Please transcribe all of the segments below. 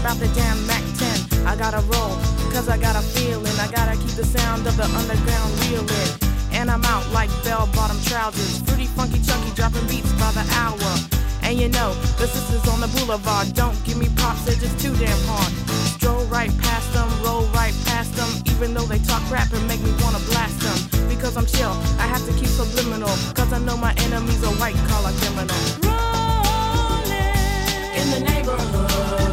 About the damn Mac 10. I gotta roll, cause I got a feeling. I gotta keep the sound of the underground reeling. And I'm out like bell bottom trousers. Fruity, funky, chunky, dropping beats by the hour. And you know, the sisters on the boulevard don't give me props, they're just too damn hard. Stroll right past them, roll right past them, even though they talk rap and make me wanna blast them. Because I'm chill, I have to keep subliminal, cause I know my enemies are white collar criminals. Rolling In the neighborhood.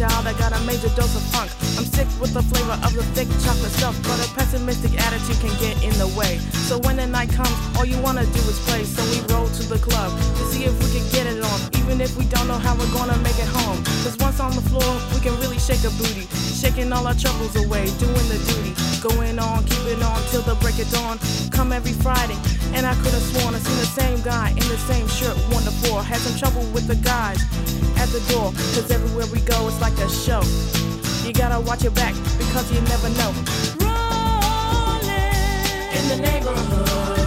I got a major dose of funk. I'm sick with the flavor of the thick chocolate stuff, but a pessimistic attitude can get in the way. So when the night comes, all you wanna do is play. So we roll to the club to see if we can get it on, even if we don't know how we're gonna make it home. Cause once on the floor, we can really shake a booty, shaking all our troubles away, doing the duty. Going on, keeping on till the break of dawn. Come every Friday, and I could have sworn I seen the same guy in the same shirt, one to four. Had some trouble with the guys at the door, cause everywhere we go, it's like a show. You gotta watch your back, because you never know. Rolling In the neighborhood.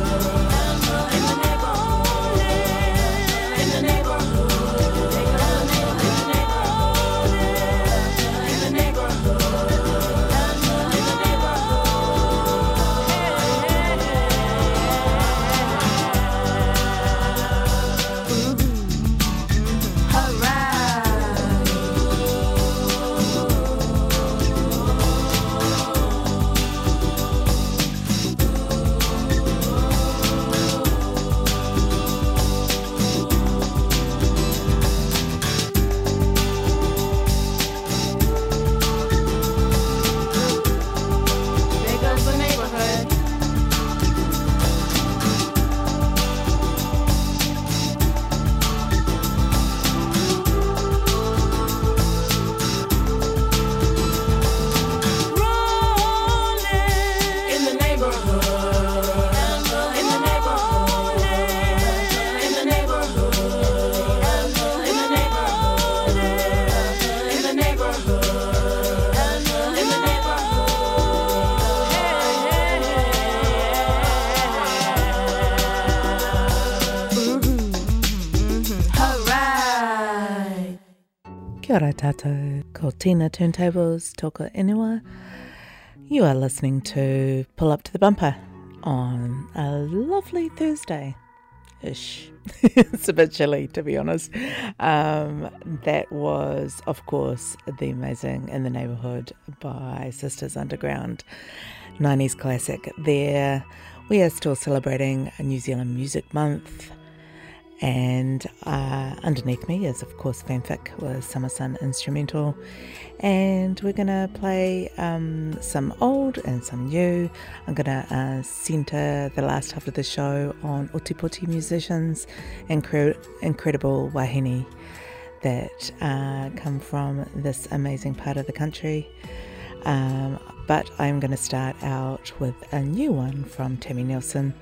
Tātou, ko Turntables, toko inua. You are listening to Pull Up to the Bumper on a lovely Thursday. Ish. it's a bit chilly, to be honest. Um, that was, of course, the amazing In the Neighborhood by Sisters Underground. 90s classic there. We are still celebrating New Zealand Music Month. And uh, underneath me is, of course, fanfic with Summer Sun Instrumental. And we're to play um, some old and some new. I'm to uh, centre the last half of the show on Ōtepoti musicians, incre- incredible wahine that uh, come from this amazing part of the country. Um, but I'm going to start out with a new one from Tami Neilson.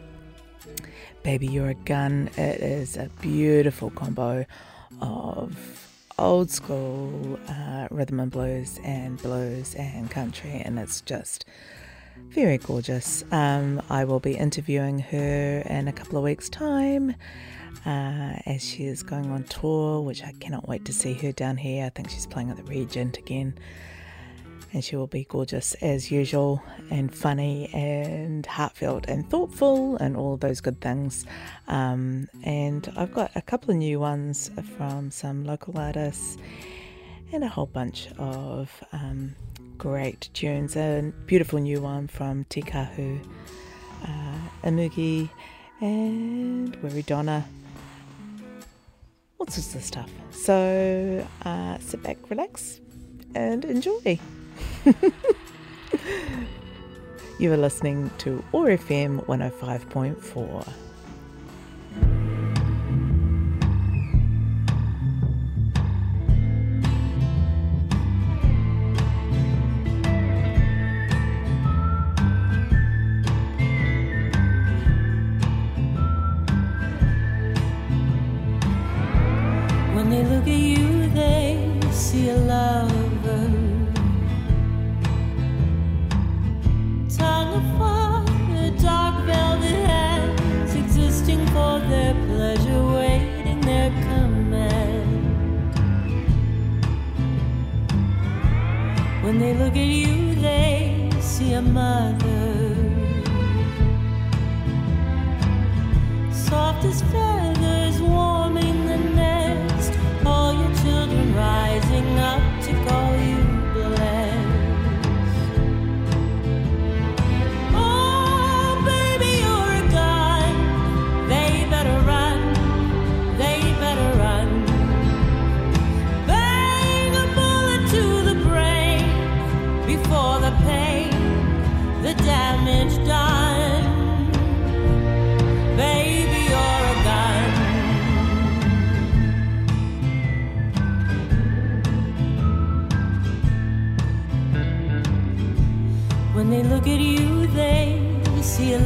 Baby, You're a Gun. It is a beautiful combo of old school uh, rhythm and blues and blues and country, and it's just very gorgeous. Um, I will be interviewing her in a couple of weeks' time uh, as she is going on tour, which I cannot wait to see her down here. I think she's playing at the Regent again. And she will be gorgeous as usual, and funny, and heartfelt, and thoughtful, and all those good things. Um, and I've got a couple of new ones from some local artists, and a whole bunch of um, great tunes. A beautiful new one from Tikahu, uh, Amugi, and Donna. All sorts of stuff. So uh, sit back, relax, and enjoy. you are listening to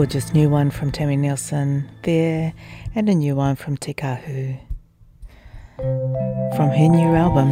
gorgeous new one from Tami Neilson there, and a new one from Tikahu from her new album.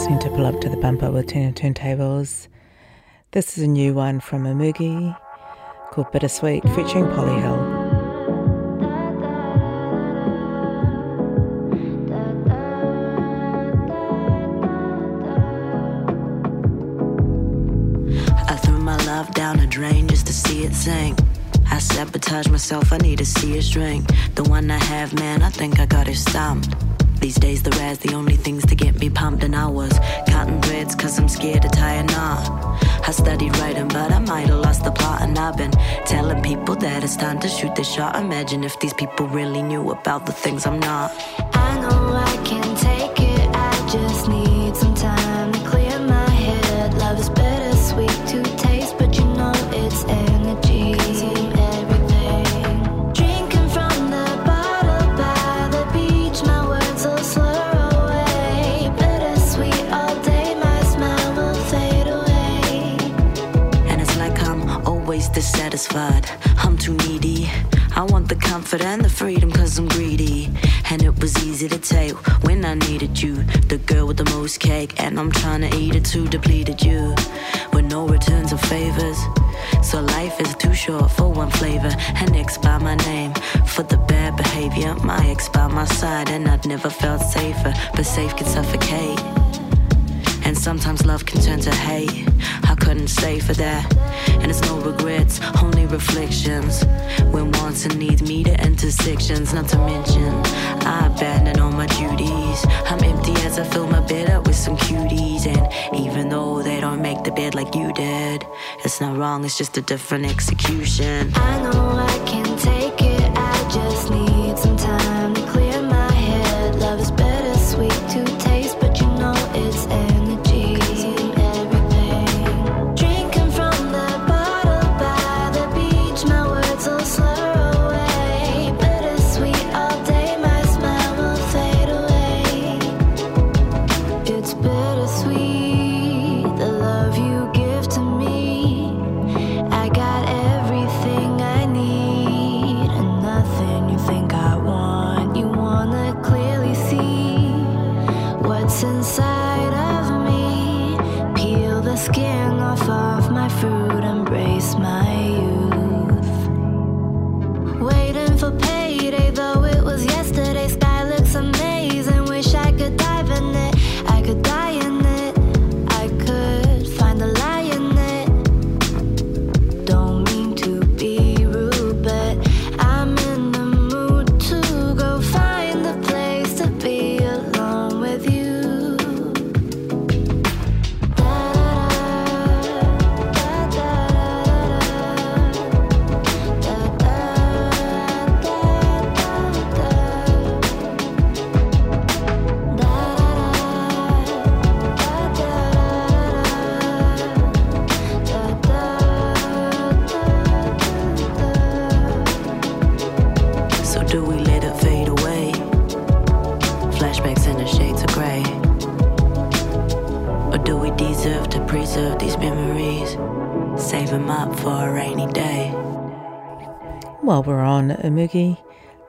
Listening to Pull Up to the Bumper with Tina Turntables. This is a new one from Amugi called Bittersweet featuring Polly Hill. I threw my love down a drain just to see it sink. I sabotage myself, I need to see a string. The one I have, man, I think I got it stumped. These days, the rad's the only things to get me pumped, and I was cutting threads cause I'm scared to tie a knot. I studied writing, but I might have lost the plot, and I've been telling people that it's time to shoot this shot. Imagine if these people really knew about the things I'm not. I want the comfort and the freedom cause I'm greedy. And it was easy to take when I needed you. The girl with the most cake, and I'm trying to eat it too, depleted you. With no returns or favors. So life is too short for one flavor. An ex by my name for the bad behavior. My ex by my side, and I'd never felt safer. But safe can suffocate. And sometimes love can turn to hate. I couldn't stay for that. And it's no regrets, only reflections. When wants and needs meet at intersections, not to mention, I abandoned all my duties. I'm empty as I fill my bed up with some cuties. And even though they don't make the bed like you did, it's not wrong, it's just a different execution. I know I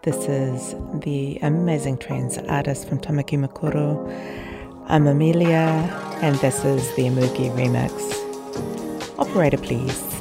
this is the amazing trance artist from Tāmaki Makaurau. I'm Amelia, and this is the Umugi remix. Operator, please.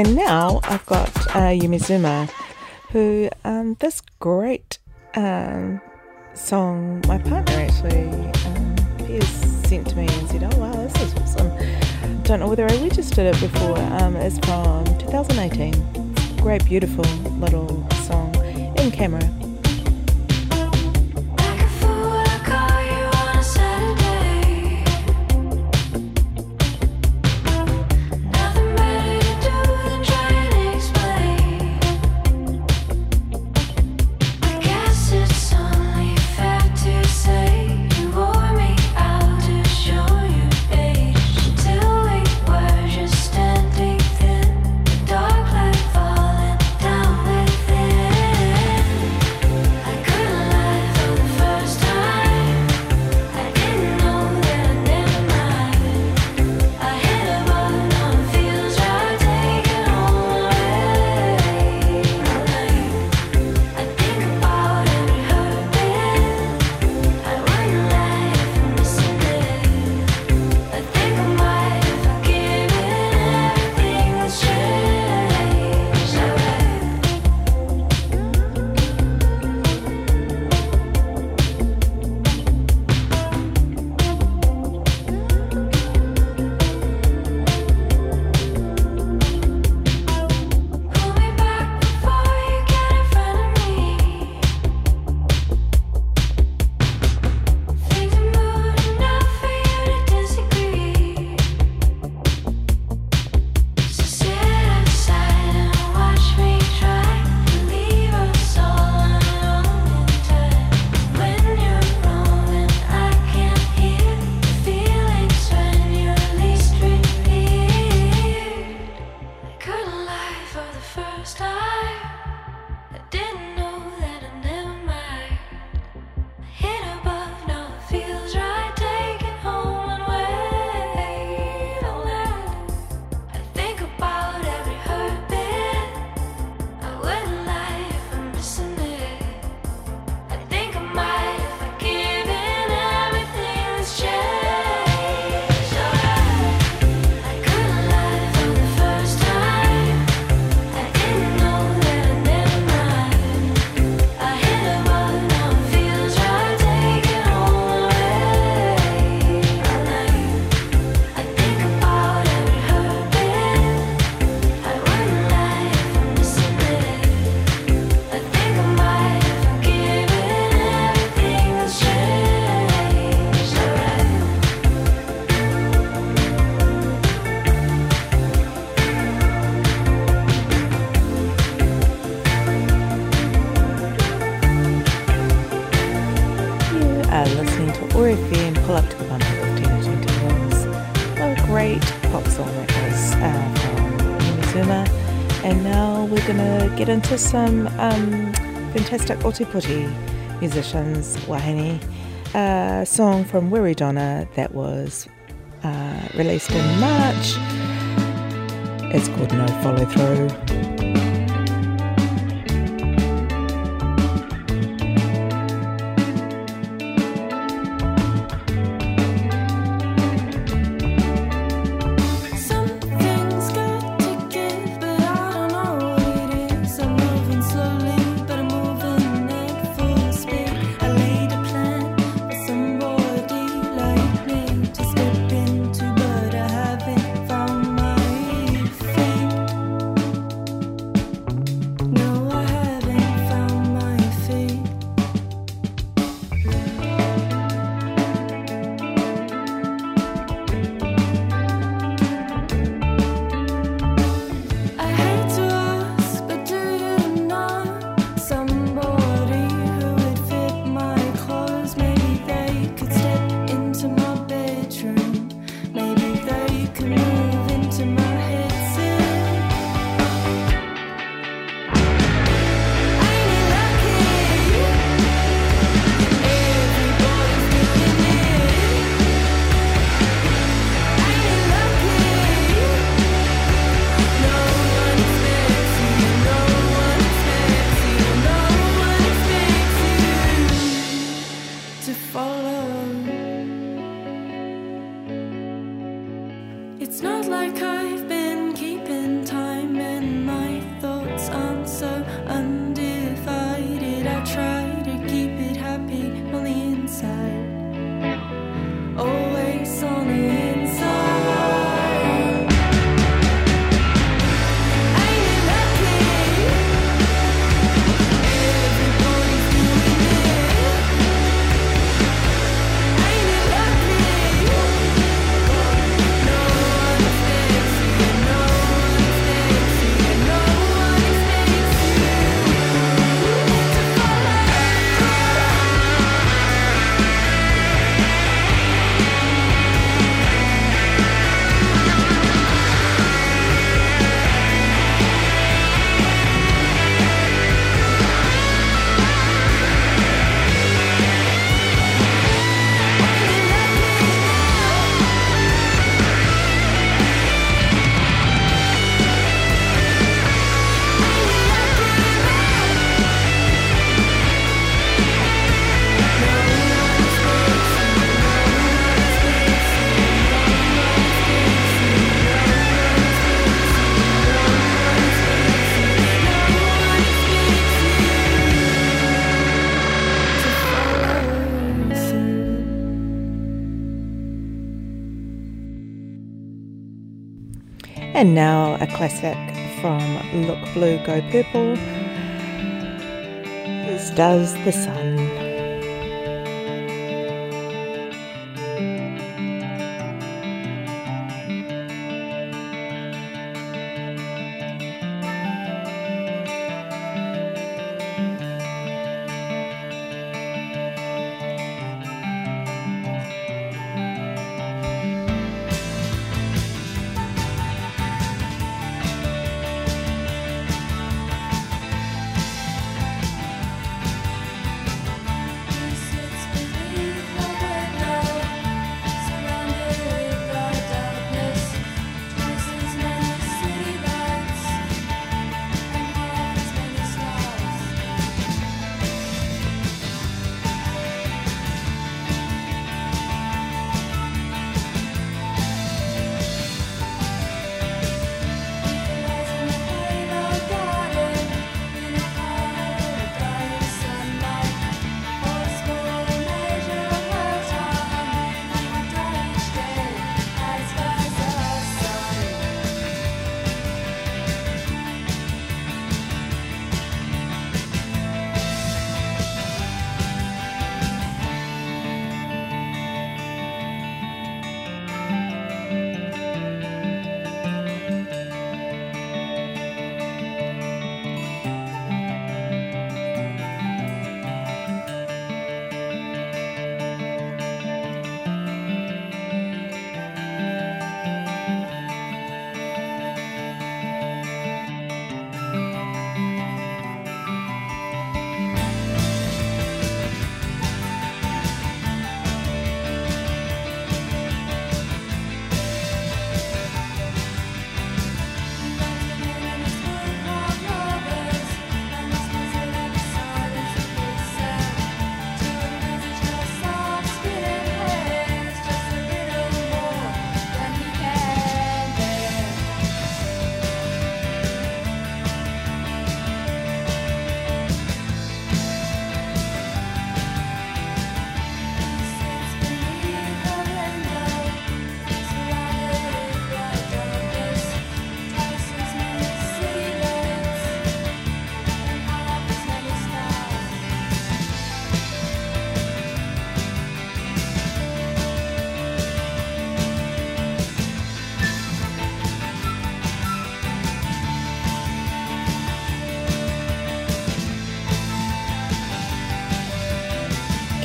And now I've got uh, Yumizuma, who um, this great um, song, my partner actually, um, has sent to me and said, Oh wow, this is awesome. Don't know whether I registered it before. Um, it's from 2018. Great, beautiful little song in camera. into some um, fantastic Ōtepoti musicians, Wahine, a song from Weary Donna that was uh, released in March. It's called No Follow Through. And now a classic from Look Blue, Go Purple. As does the sun.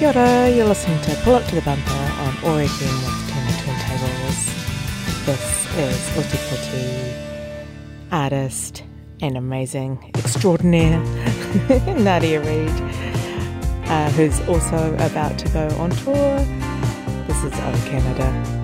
Kia ora, you're listening to Pull Up to the Bumper on OAR FM with Tina Turntables. This is Ōtepoti, artist and amazing, extraordinaire Nadia Reid, uh, who's also about to go on tour. This is O Canada.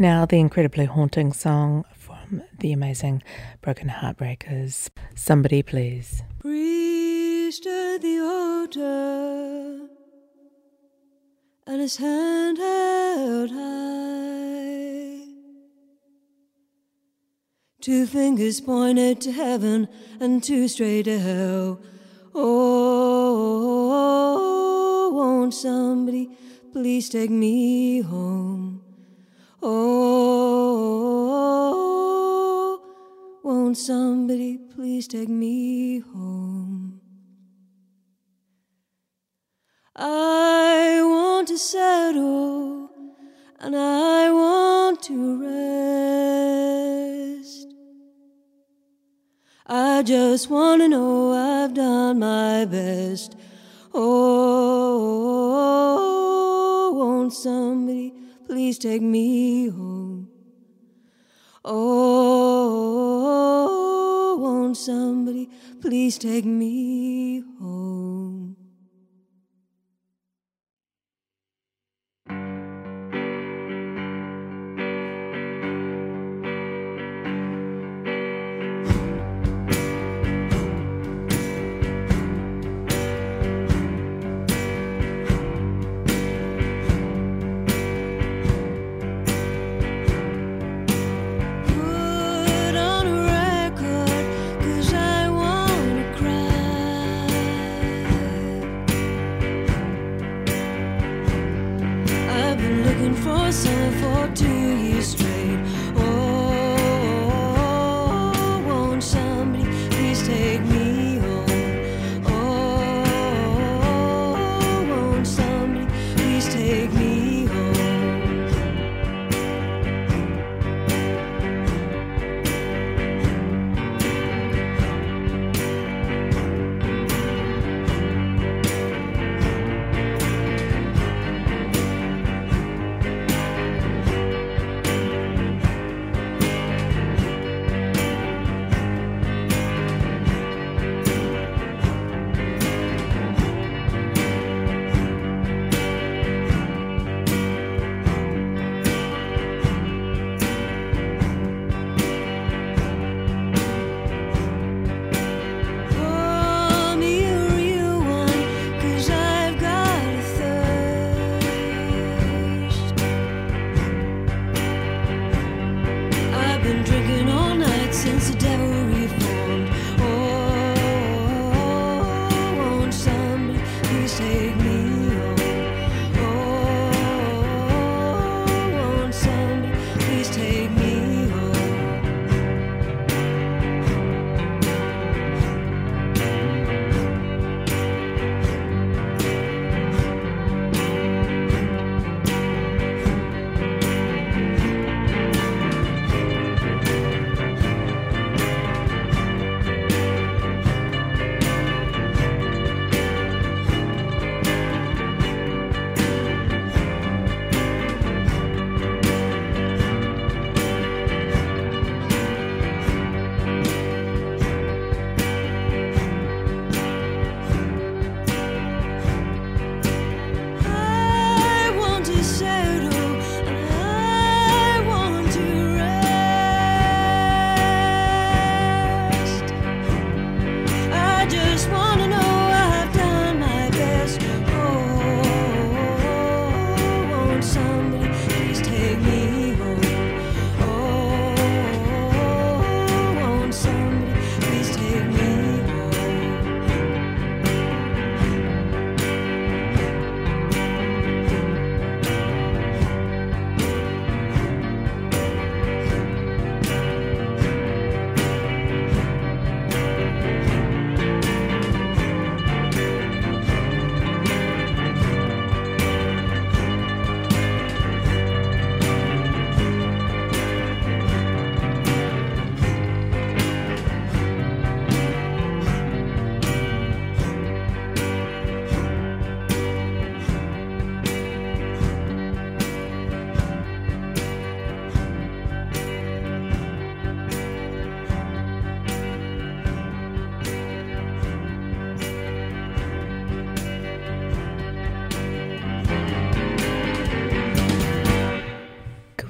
Now, the incredibly haunting song from the amazing Broken Heartbreakers, Somebody Please. priest at the altar and his hand held high. Two fingers pointed to heaven and two straight to hell. Oh, won't somebody please take me home? Oh, won't somebody please take me home? I want to settle and I want to rest. I just want to know I've done my best. Oh, won't somebody please take me home? Oh, won't somebody please take me home?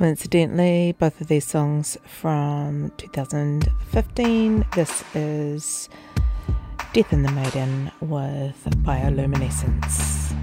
Coincidentally, both of these songs from 2015. This is Death and the Maiden with Bioluminescence.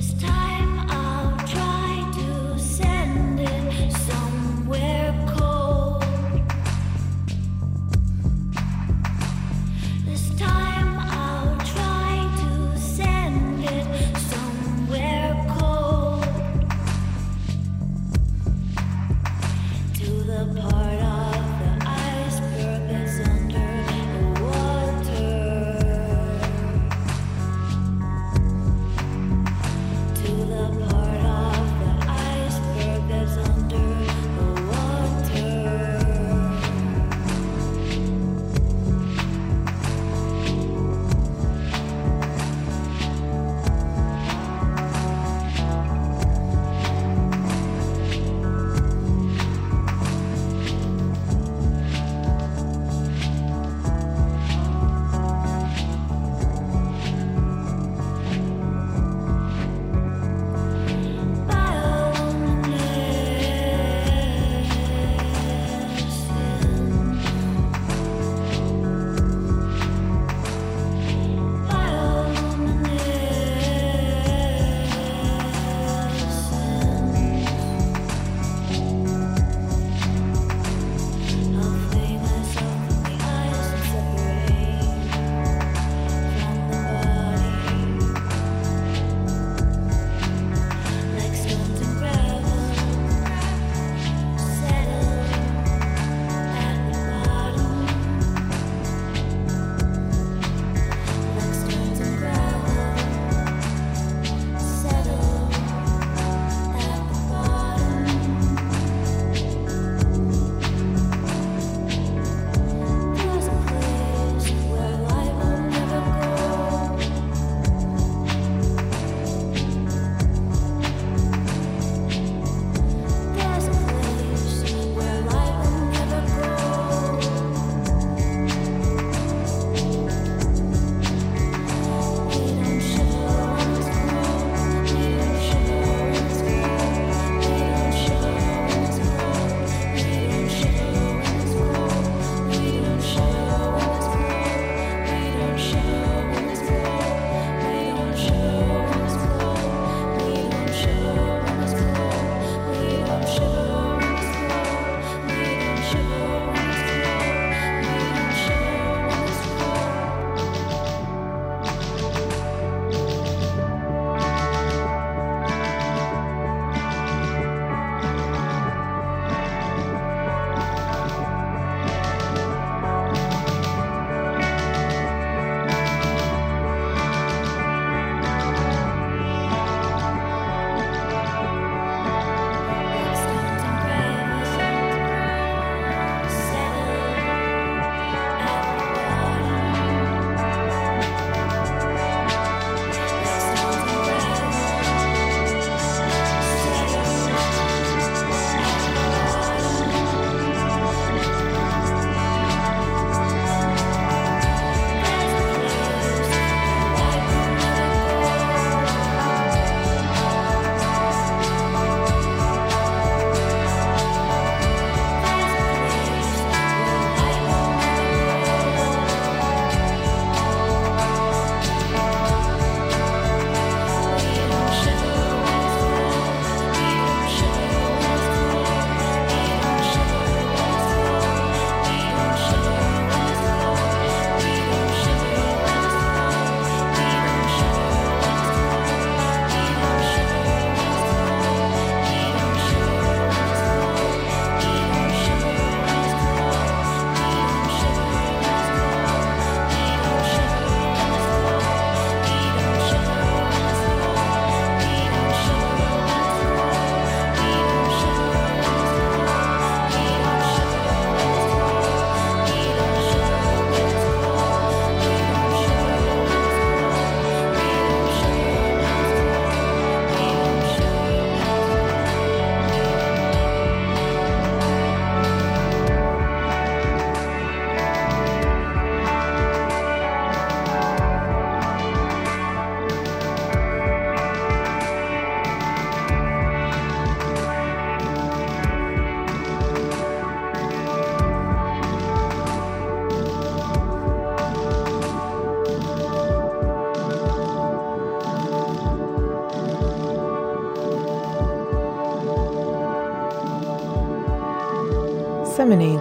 this time.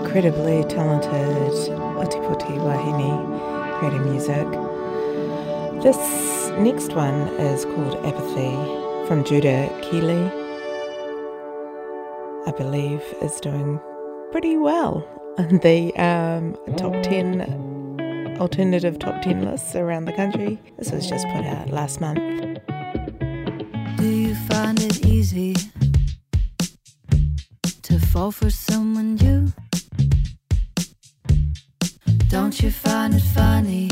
Incredibly talented Ōtepoti Wahine creating music. This next one is called Apathy from Judah Keeley. I believe is doing pretty well on the um, top 10 alternative top 10 lists around the country. This was just put out last month. Do you find it easy to fall for someone new? Don't you find it funny?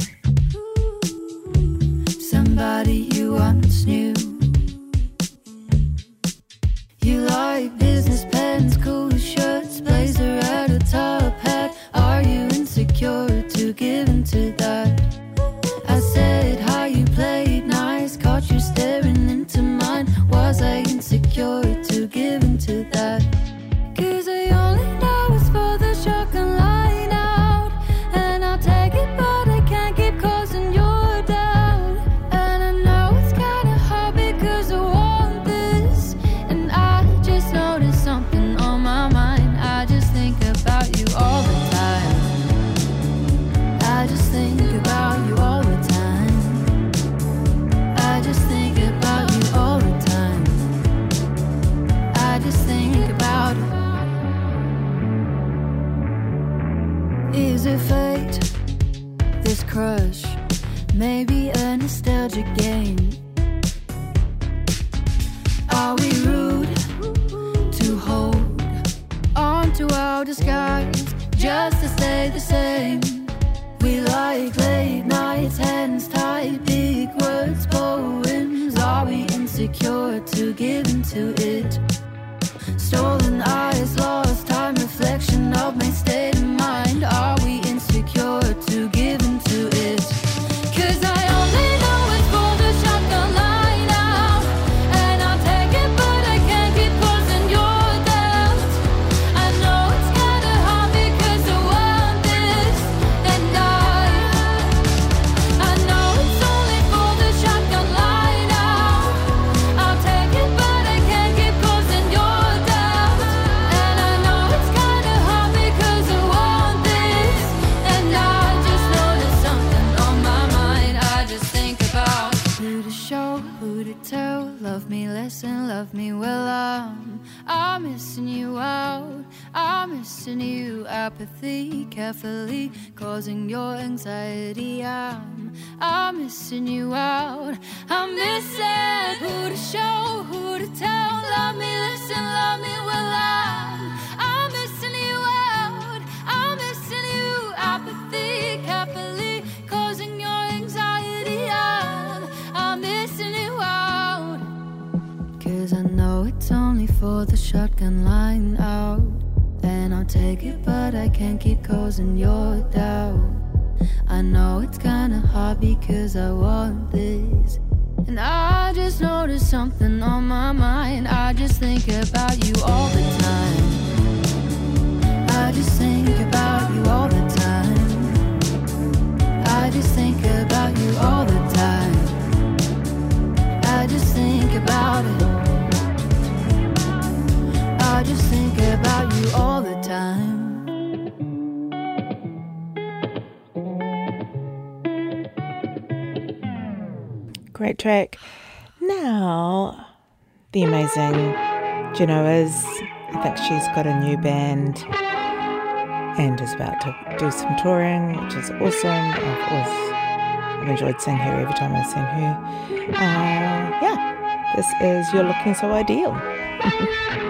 Somebody you once knew. You like business pens, cool shirts, blazer at a top hat. Are you insecure to give into that? Insecure to give into it? Stolen eyes, lost time, reflection of my state of mind. Are Missing you. Apathy carefully causing your anxiety. I'm, I'm missing you out. I'm missing who to show, who to tell. Love me listen, love me well. I'm, I'm missing you out. I'm missing you. Apathy carefully causing your anxiety. I'm, I'm missing you out. Cause I know it's only for the shotgun line out. And I'll take it, but I can't keep causing your doubt. I know it's kinda hard because I want this. And I just noticed something on my mind. I just think about you all the time. I just think about you all the time. I just think about you all the time. I just think about it. Great track. Now, the amazing Genoa's. I think she's got a new band and is about to do some touring, which is awesome. I've I've enjoyed seeing her every time I've seen her. Uh, yeah, this is You're Looking So Ideal.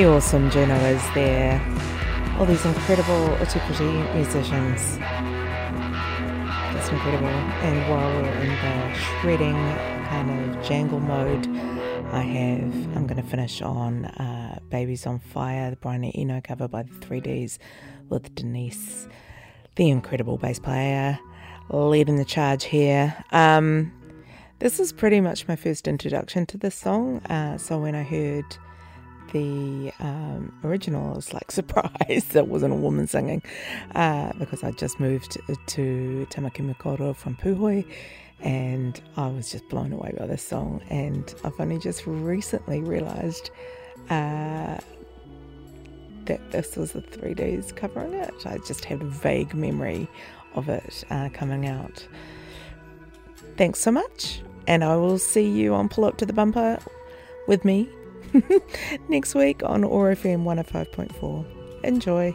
The awesome Juno is there. All these incredible Ōtepoti musicians. It's incredible. And while we're in the shredding kind of jangle mode, I have, I'm going to finish on uh, Babies on Fire, the Brian Eno cover by the 3Ds with Denise, the incredible bass player, leading the charge here. Um, this is pretty much my first introduction to this song. Uh, so when I heard the um, original, was like surprised that wasn't a woman singing uh, because I just moved to Tāmaki Makaurau from Puhoi and I was just blown away by this song. And I've only just recently realised uh, that this was the 3Ds covering it. I just had a vague memory of it uh, coming out. Thanks so much, and I will see you on Pull Up to the Bumper with me next week on OAR FM 105.4. Enjoy.